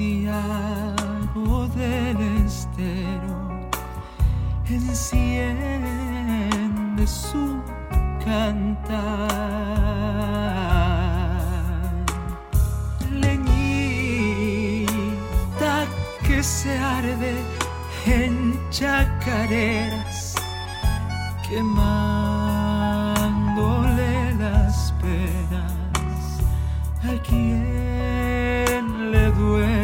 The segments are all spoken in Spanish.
Santiago del Estero. Enciende su cantar. Leñita que se arde en chacareras quemándole las penas. A quien le duela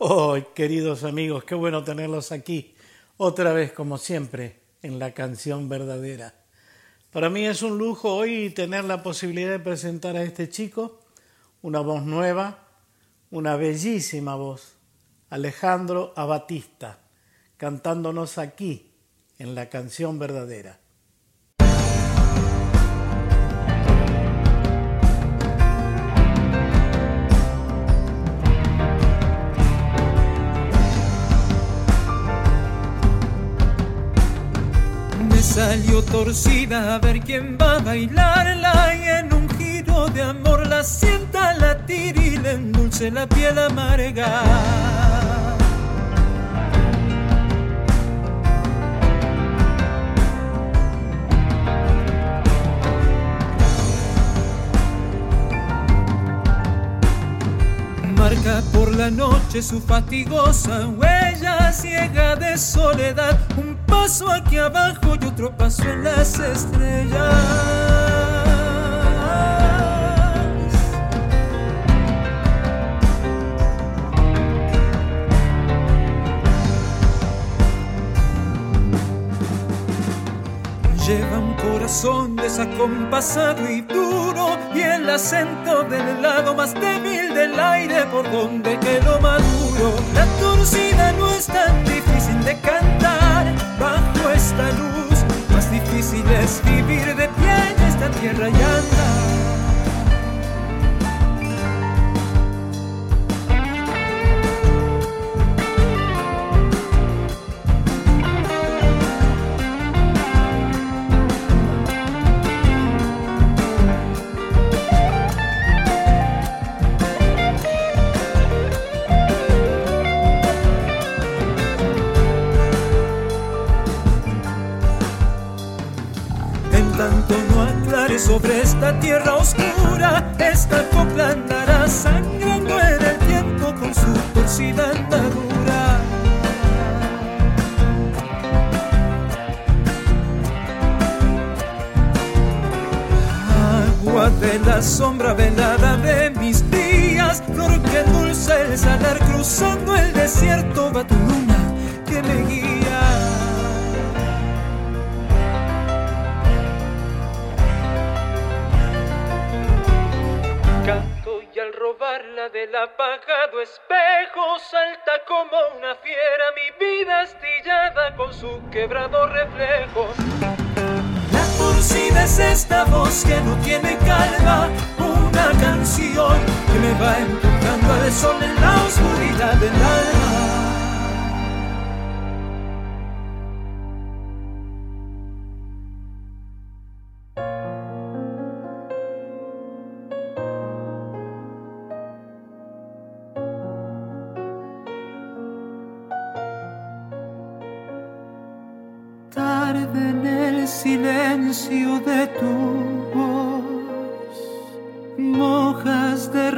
Oh, queridos amigos, qué bueno tenerlos aquí, otra vez como siempre, en la canción verdadera. Para mí es un lujo hoy tener la posibilidad de presentar a este chico una voz nueva, una bellísima voz, Alejandro Abatista, cantándonos aquí en la canción verdadera. Salió torcida a ver quién va a bailarla y en un giro de amor la sienta latir y le endulce la piel amarga. marca por la noche su fatigosa huella ciega de soledad. Paso aquí abajo y otro paso en las estrellas. Lleva un corazón desacompasado y duro y el acento del lado más débil del aire por donde quedó maduro. La torcida no es tan difícil de cantar bajo esta luz, más difícil es vivir de pie en esta tierra y. sobre esta tierra oscura, esta copla andará sangrando en el tiempo con su torcida andadura. Agua de la sombra velada de mis días, flor que dulce el salar cruzando el desierto, va tu robarla del apagado espejo salta como una fiera mi vida astillada con su quebrado reflejo. La torcida es esta voz que no tiene calma, una canción que me va empujando al sol en la oscuridad del alma. Silencio de tu voz, mojas de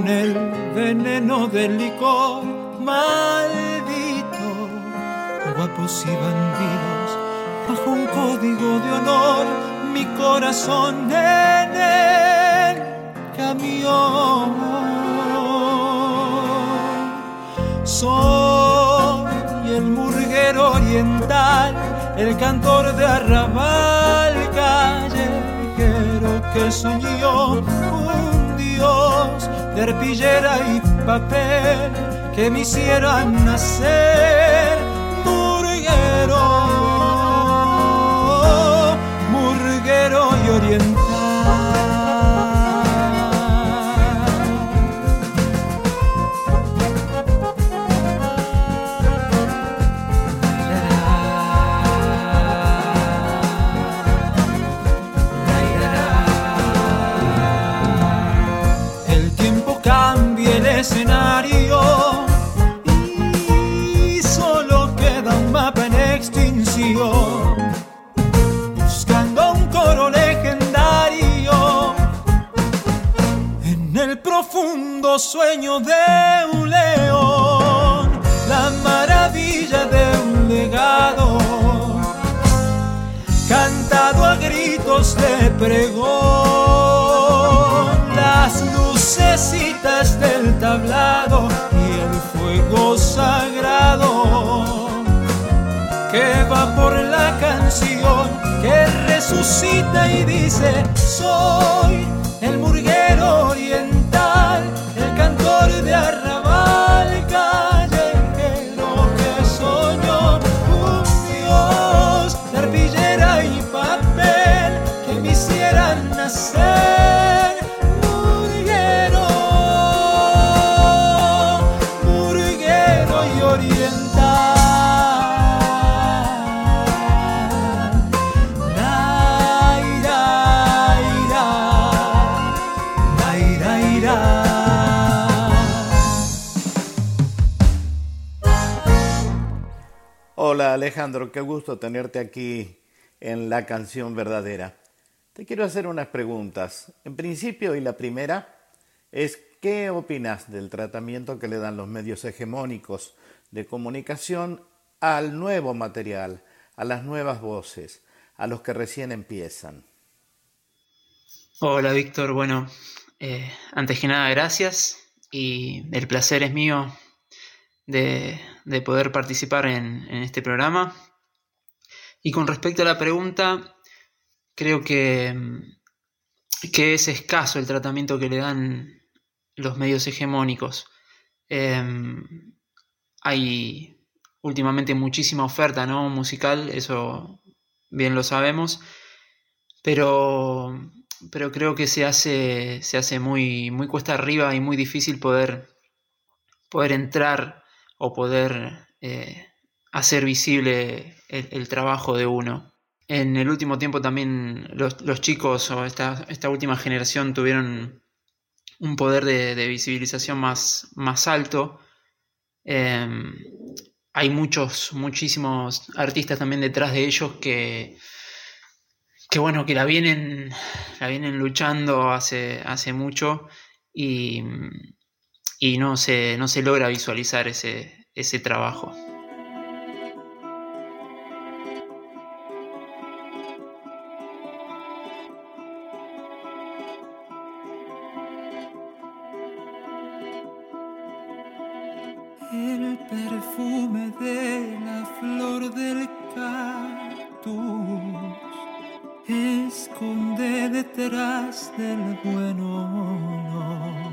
con el veneno del licor maldito, guapos y bandidos, bajo un código de honor, mi corazón en el camión. Soy el murguero oriental, el cantor de arrabal callejero que soñó de arpillera y papel que me hicieran nacer sueño de un león, la maravilla de un legado cantado a gritos de pregón, las lucecitas del tablado y el fuego sagrado que va por la canción, que resucita y dice, soy Hola Alejandro, qué gusto tenerte aquí en La Canción Verdadera. Te quiero hacer unas preguntas. En principio, y la primera, es ¿qué opinas del tratamiento que le dan los medios hegemónicos de comunicación al nuevo material, a las nuevas voces, a los que recién empiezan? Hola Víctor, bueno, eh, antes que nada gracias y el placer es mío de, poder participar en, este programa. Y con respecto a la pregunta, creo que, que es escaso el tratamiento que le dan los medios hegemónicos. Em, hay últimamente muchísima oferta ¿no? musical, eso bien lo sabemos, pero pero creo que se hace, se hace muy, muy cuesta arriba y muy difícil poder, poder entrar o poder eh, hacer visible el, trabajo de uno. En el último tiempo también los, chicos o esta, esta, última generación tuvieron un poder de, visibilización más, más alto. Em, hay muchos, muchísimos artistas también detrás de ellos que, que bueno, que la vienen, la vienen luchando hace, hace mucho y, y no, se, no se logra visualizar ese, ese trabajo. El perfume de la flor del cactus esconde detrás del bueno un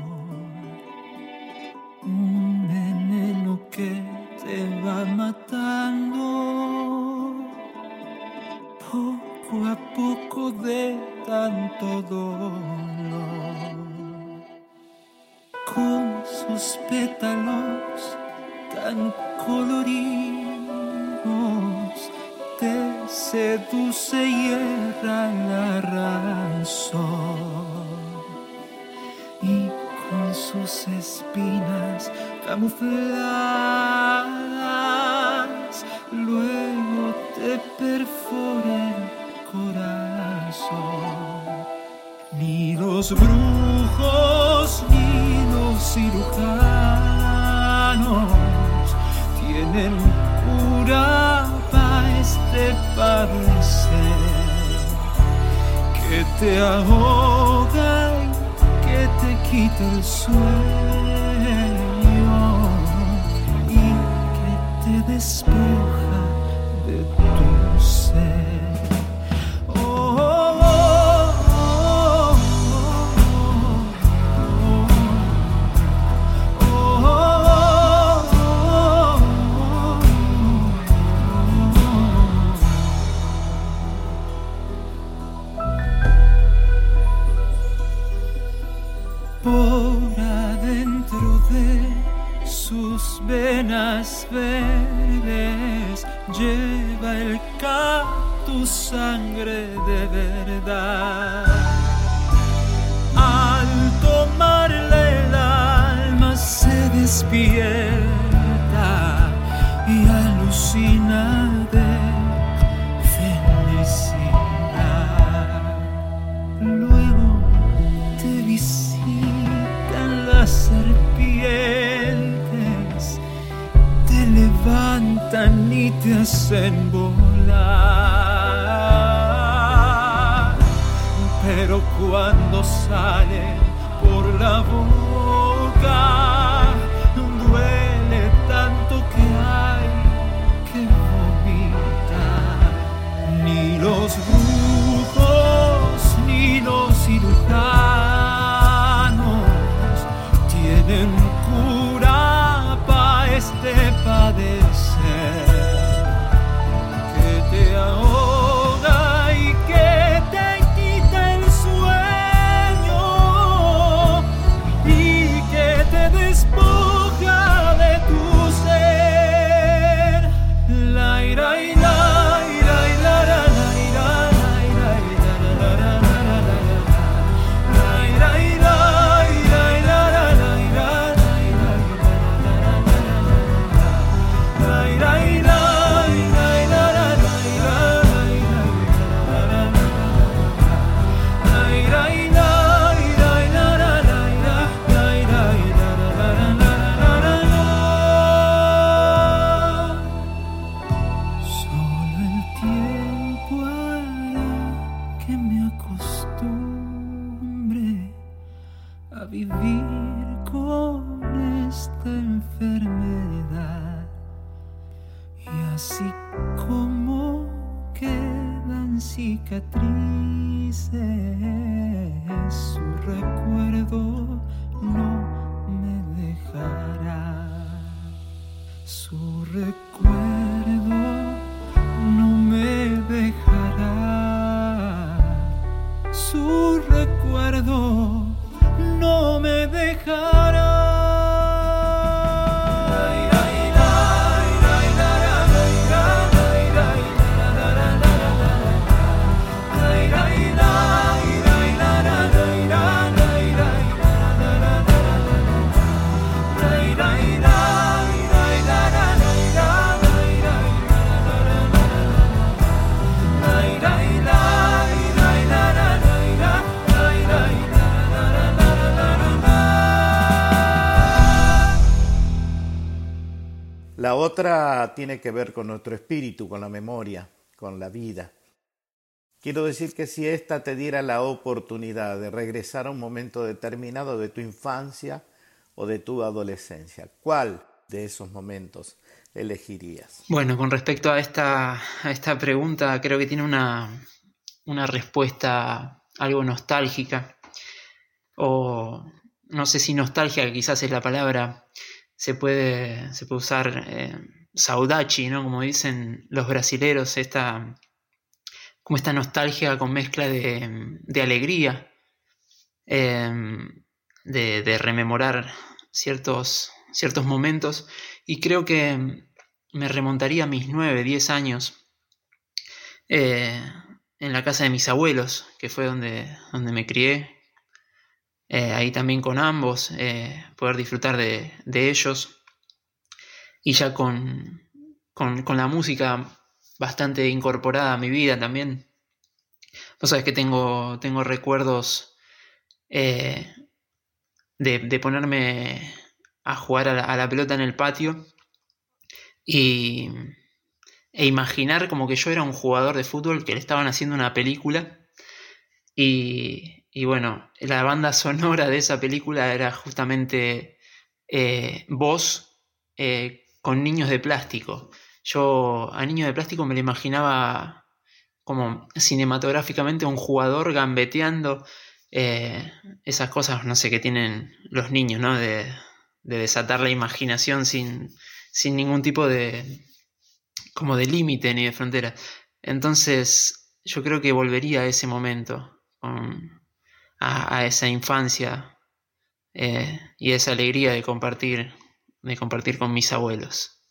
venas verdes lleva el tu sangre de verdad. Al tomarle el alma se despierta y alucina te hacen volar. Pero cuando salen por la boca, otra tiene que ver con nuestro espíritu, con la memoria, con la vida. Quiero decir que si ésta te diera la oportunidad de regresar a un momento determinado de tu infancia o de tu adolescencia, ¿cuál de esos momentos elegirías? Bueno, con respecto a esta, a esta pregunta, creo que tiene una, una respuesta algo nostálgica, o no sé si nostalgia quizás es la palabra, se puede, se puede usar eh, saudachi, ¿no? Como dicen los brasileros, esta, como esta nostalgia con mezcla de, de alegría, em, de, de, rememorar ciertos, ciertos momentos. Y creo que me remontaría a mis nueve, diez años eh, en la casa de mis abuelos, que fue donde, donde me crié, eh, ahí también con ambos, eh, poder disfrutar de, de, ellos y ya con, con, con, la música bastante incorporada a mi vida también. Vos sabés que tengo, tengo recuerdos eh, de, de, ponerme a jugar a la, a la, pelota en el patio y, e imaginar como que yo era un jugador de fútbol que le estaban haciendo una película y, y bueno, la banda sonora de esa película era justamente eh, voz eh, con niños de plástico. Yo a niños de plástico me lo imaginaba como cinematográficamente un jugador gambeteando eh, esas cosas, no sé, que tienen los niños, ¿no? De, de desatar la imaginación sin, sin ningún tipo de, como de límite ni de frontera. Entonces, yo creo que volvería a ese momento a, a esa infancia eh, y esa alegría de compartir, de compartir con mis abuelos.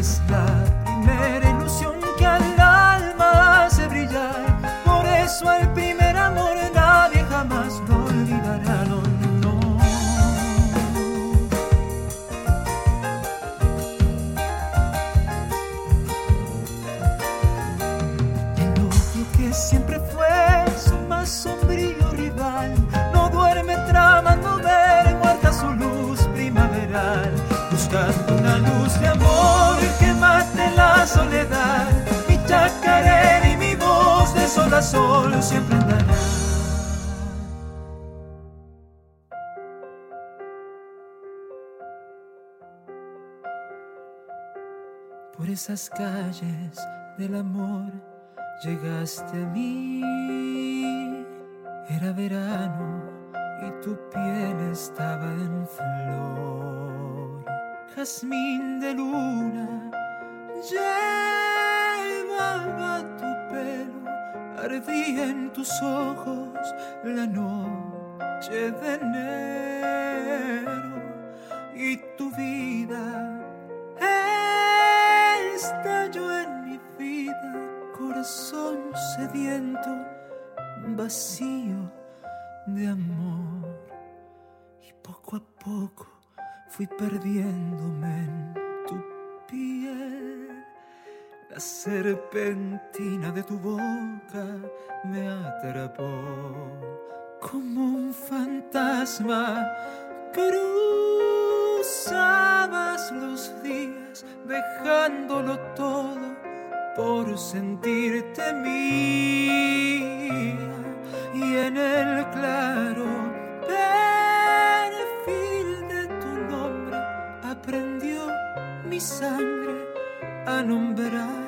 Es sol a sol siempre andará. Por esas calles del amor llegaste a mí. Era verano y tu piel estaba en flor. Jazmín de luna llevaba ardía en tus ojos la noche de enero y tu vida estalló en mi vida, corazón sediento, vacío de amor. Y poco a poco fui perdiéndome en tu piel. La serpentina de tu boca me atrapó como un fantasma. Cruzabas los días dejándolo todo por sentirte mía y en el claro perfil de tu nombre aprendió mi sangre a nombrar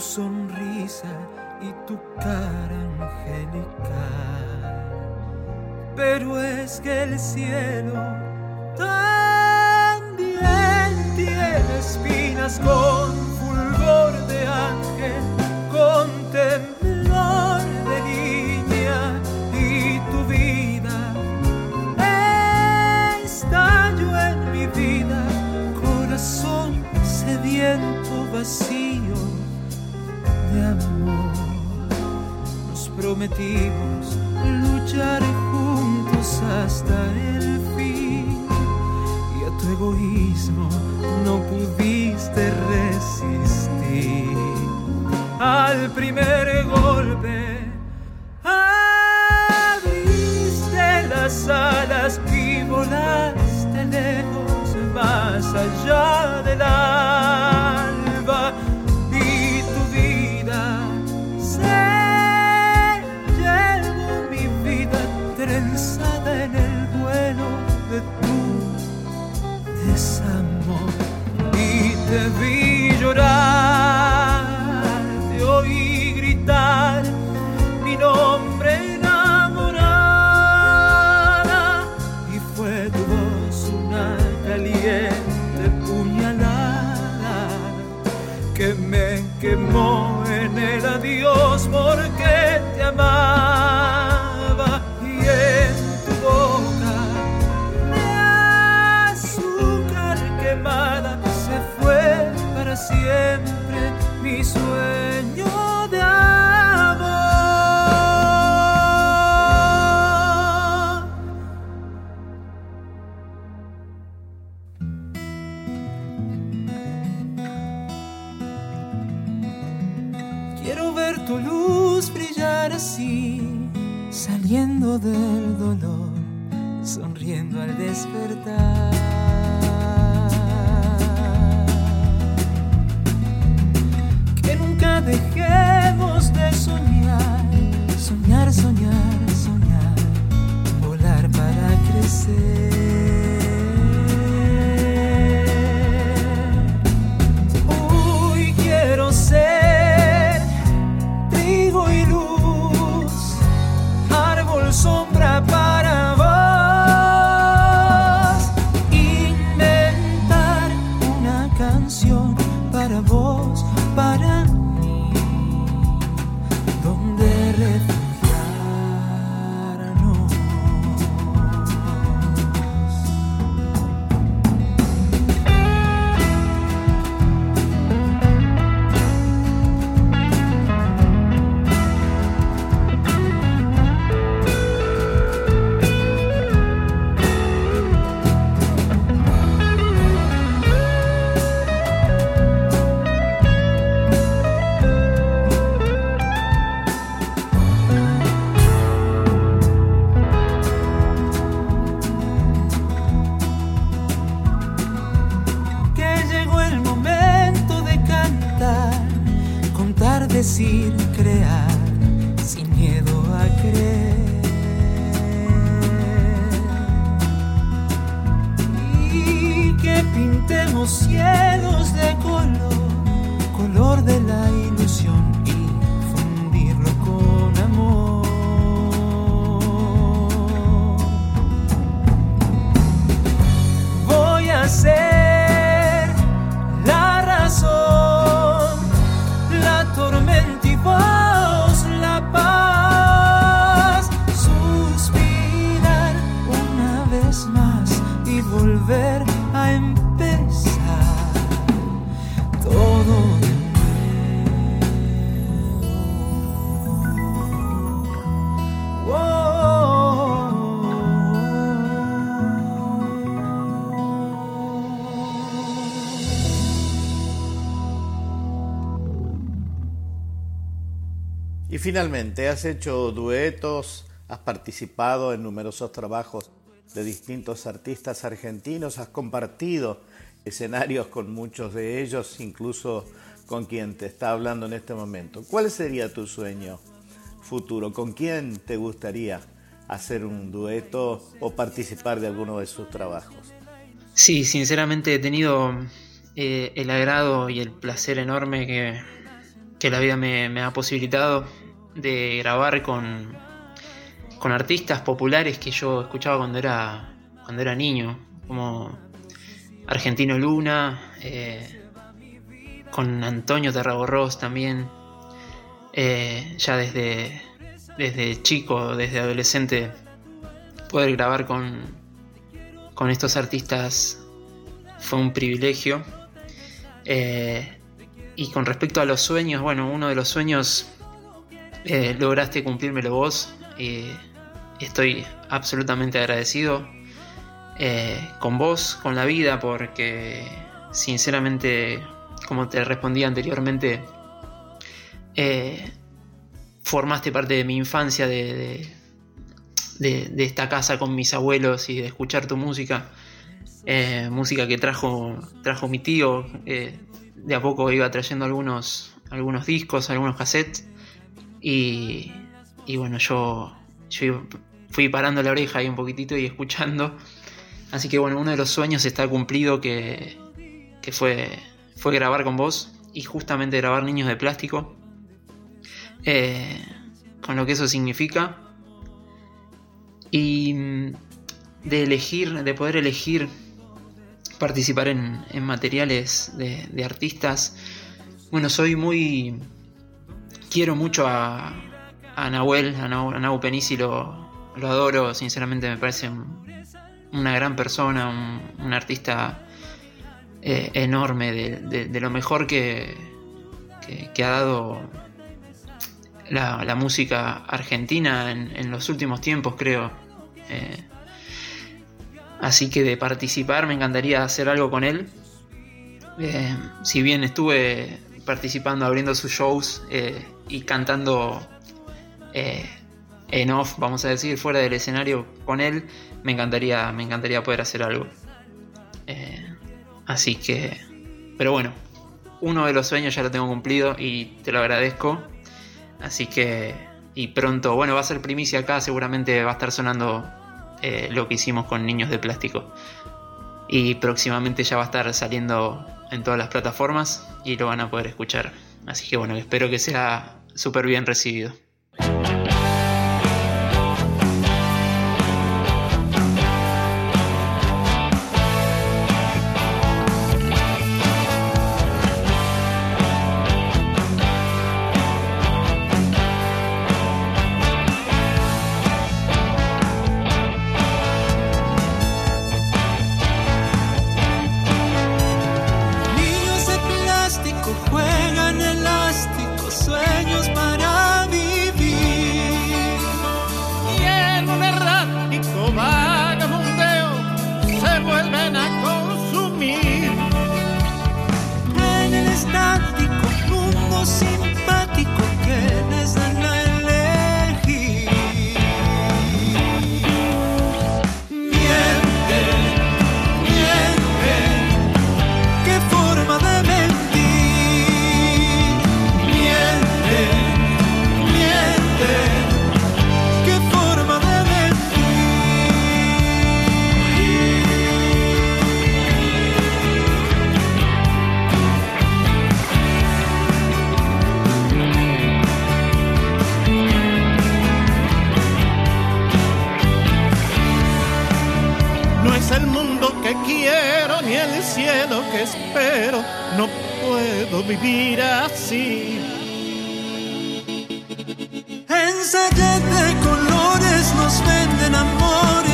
sonrisa y tu cara angelical. Pero es que el cielo también tiene espinas con prometimos luchar juntos hasta el fin. Y a tu egoísmo no pudiste resistir. Al primer tu luz brillar así, saliendo del dolor, sonriendo al despertar. Que nunca dejemos de soñar, soñar, soñar, soñar, volar para crecer. Cielos de color, color de la ilusión finalmente, has hecho duetos, has participado en numerosos trabajos de distintos artistas argentinos, has compartido escenarios con muchos de ellos, incluso con quien te está hablando en este momento. ¿Cuál sería tu sueño futuro? ¿Con quién te gustaría hacer un dueto o participar de alguno de sus trabajos? Sí, sinceramente he tenido eh, el agrado y el placer enorme que, que la vida me, me ha posibilitado de grabar con, con artistas populares que yo escuchaba cuando era, cuando era niño, como Argentino Luna, eh, con Antonio Terraborros también, eh, ya desde, desde chico, desde adolescente, poder grabar con, con estos artistas fue un privilegio. Eh, y con respecto a los sueños, bueno, uno de los sueños eh, lograste cumplírmelo vos. y estoy absolutamente agradecido eh, con vos, con la vida, porque sinceramente, como te respondí anteriormente, eh, formaste parte de mi infancia, de, de, esta casa con mis abuelos y de escuchar tu música. música que trajo, trajo mi tío. de a poco iba trayendo algunos, algunos discos, algunos cassettes. Y, bueno, yo, yo fui parando la oreja ahí un poquitito y escuchando. Así que bueno, uno de los sueños está cumplido que, fue, fue grabar con vos y justamente grabar Niños de Plástico. Eh, con lo que eso significa. Y de elegir, de poder elegir participar en, materiales de, de artistas. Bueno, soy muy quiero mucho a, a Nahuel, a, Nahu, Penisi, lo, lo, adoro, sinceramente me parece una gran persona, un, artista eh, enorme, de, lo mejor que, que, ha dado la, música argentina en, los últimos tiempos, creo. Eh, así que de participar me encantaría hacer algo con él. Eh, si bien estuve participando, abriendo sus shows eh, y cantando eh, en off, vamos a decir, fuera del escenario con él, me encantaría, me encantaría poder hacer algo. Eh, así que, pero bueno, uno de los sueños ya lo tengo cumplido y te lo agradezco. Así que, y pronto, bueno, va a ser primicia acá, seguramente va a estar sonando lo que hicimos con Niños de Plástico. Y próximamente ya va a estar saliendo en todas las plataformas y lo van a poder escuchar. Así que bueno, espero que sea súper bien recibido. Que quiero ni el cielo que espero. No puedo vivir así. Ensayé de colores nos venden amores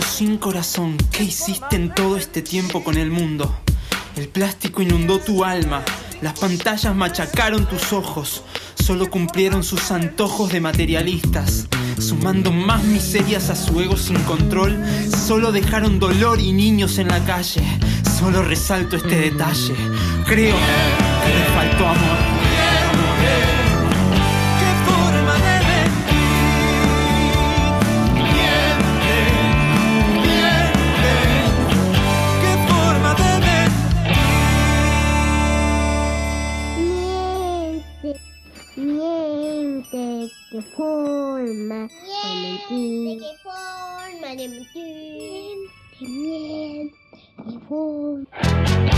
sin corazón, ¿qué hiciste en todo este tiempo con el mundo? El plástico inundó tu alma, las pantallas machacaron tus ojos, solo cumplieron sus antojos de materialistas, sumando más miserias a su ego sin control, solo dejaron dolor y niños en la calle, solo resalto este detalle, creo que le faltó amor. De mentir. qué forma de mentir. Miente, qué forma.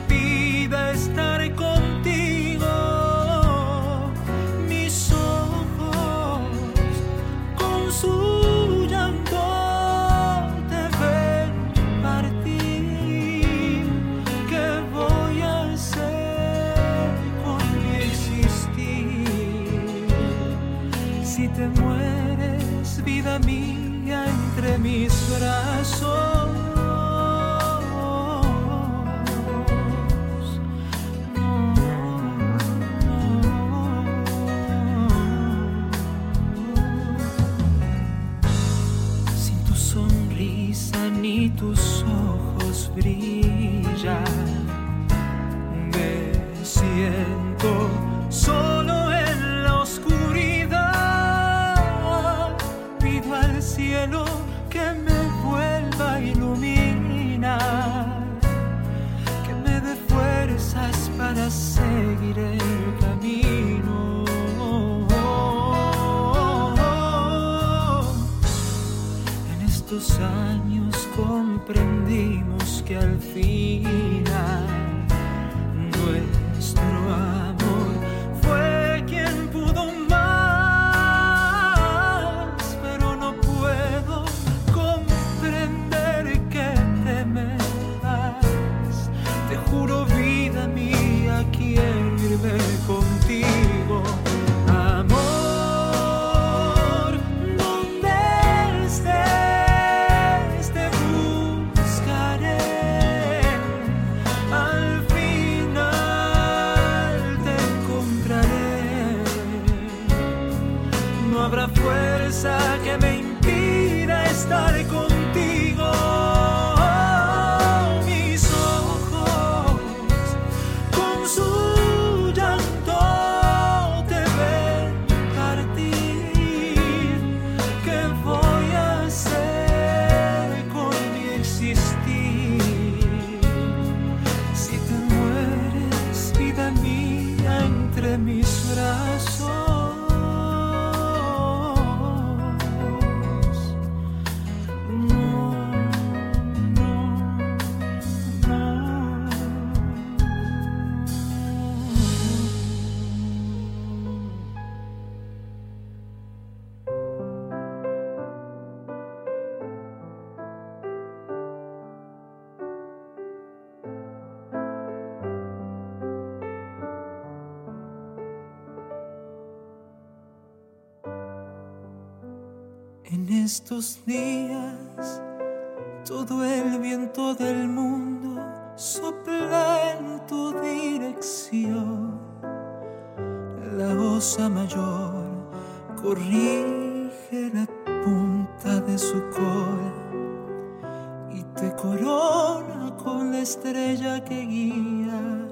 Estos años comprendimos que al final nuestro estos días todo el viento del mundo sopla en tu dirección. La osa mayor corrige la punta de su cola y te corona con la estrella que guía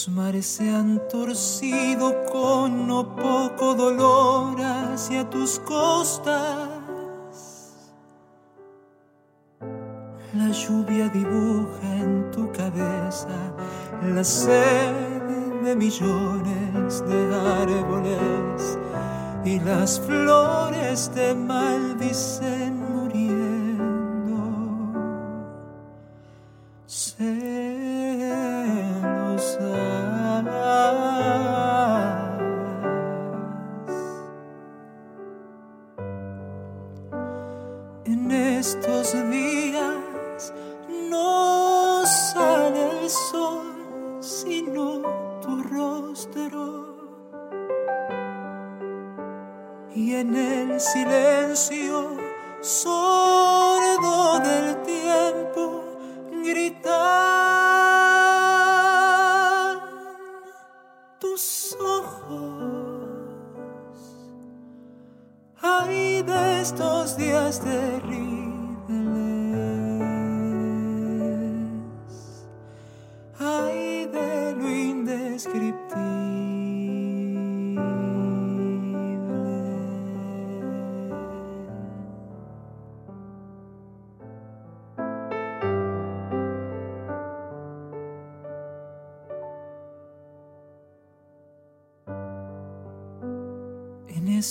Los mares se han torcido con no poco dolor hacia tus costas. La lluvia dibuja en tu cabeza la sede de millones de árboles y las flores te maldicen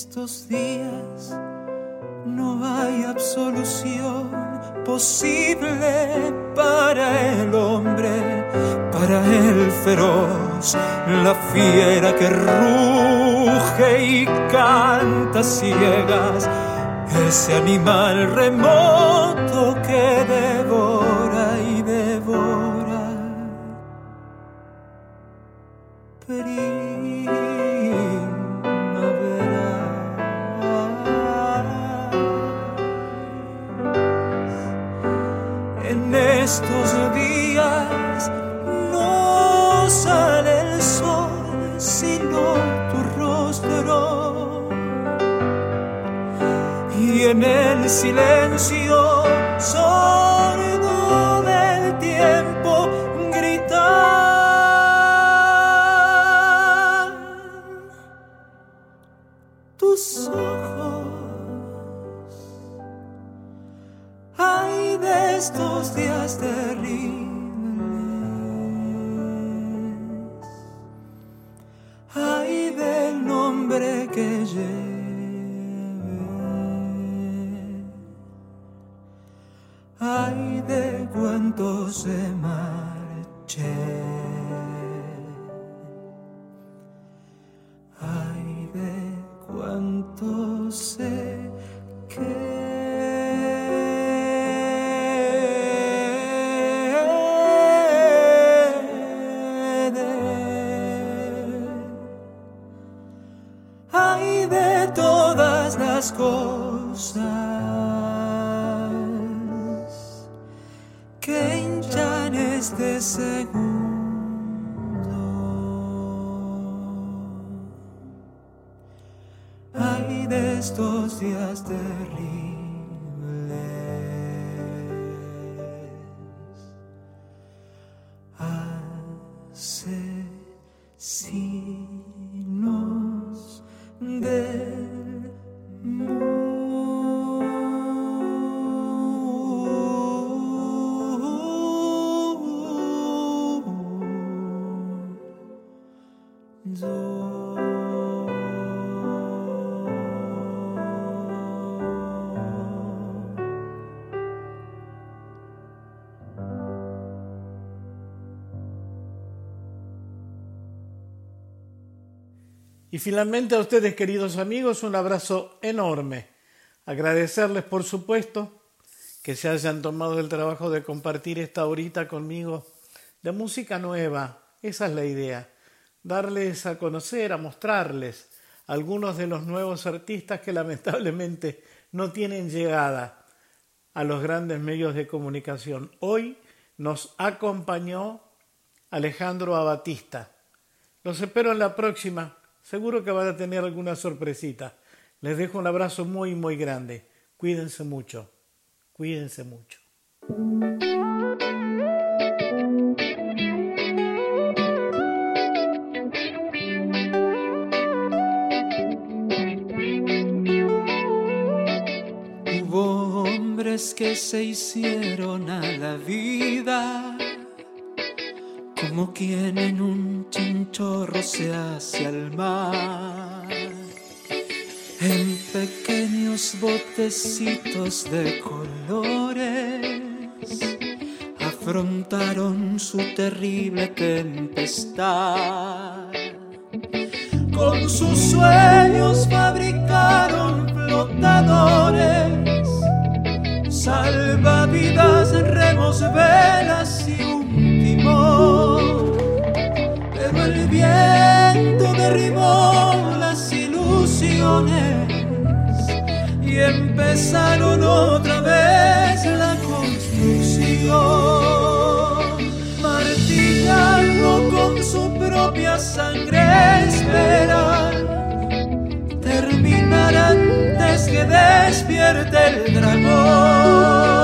estos días no hay absolución posible para el hombre, para el feroz, la fiera que ruge y canta ciegas, ese animal remoto que Y finalmente a ustedes, queridos amigos, un abrazo enorme. Agradecerles, por supuesto, que se hayan tomado el trabajo de compartir esta horita conmigo de música nueva. Esa es la idea. Darles a conocer, a mostrarles algunos de los nuevos artistas que lamentablemente no tienen llegada a los grandes medios de comunicación. Hoy nos acompañó Alejandro Abatista. Los espero en la próxima. Seguro que van a tener alguna sorpresita. Les dejo un abrazo muy, muy grande. Cuídense mucho. Cuídense mucho. Hubo hombres que se hicieron a la vida como quien en un chinchorro se hace al mar. En pequeños botecitos de colores afrontaron su terrible tempestad. Con sus sueños fabricaron flotadores, salvavidas, remos, velas Pero el viento derribó las ilusiones y empezaron otra vez la construcción, martillando con su propia sangre esperar terminar antes que despierte el dragón.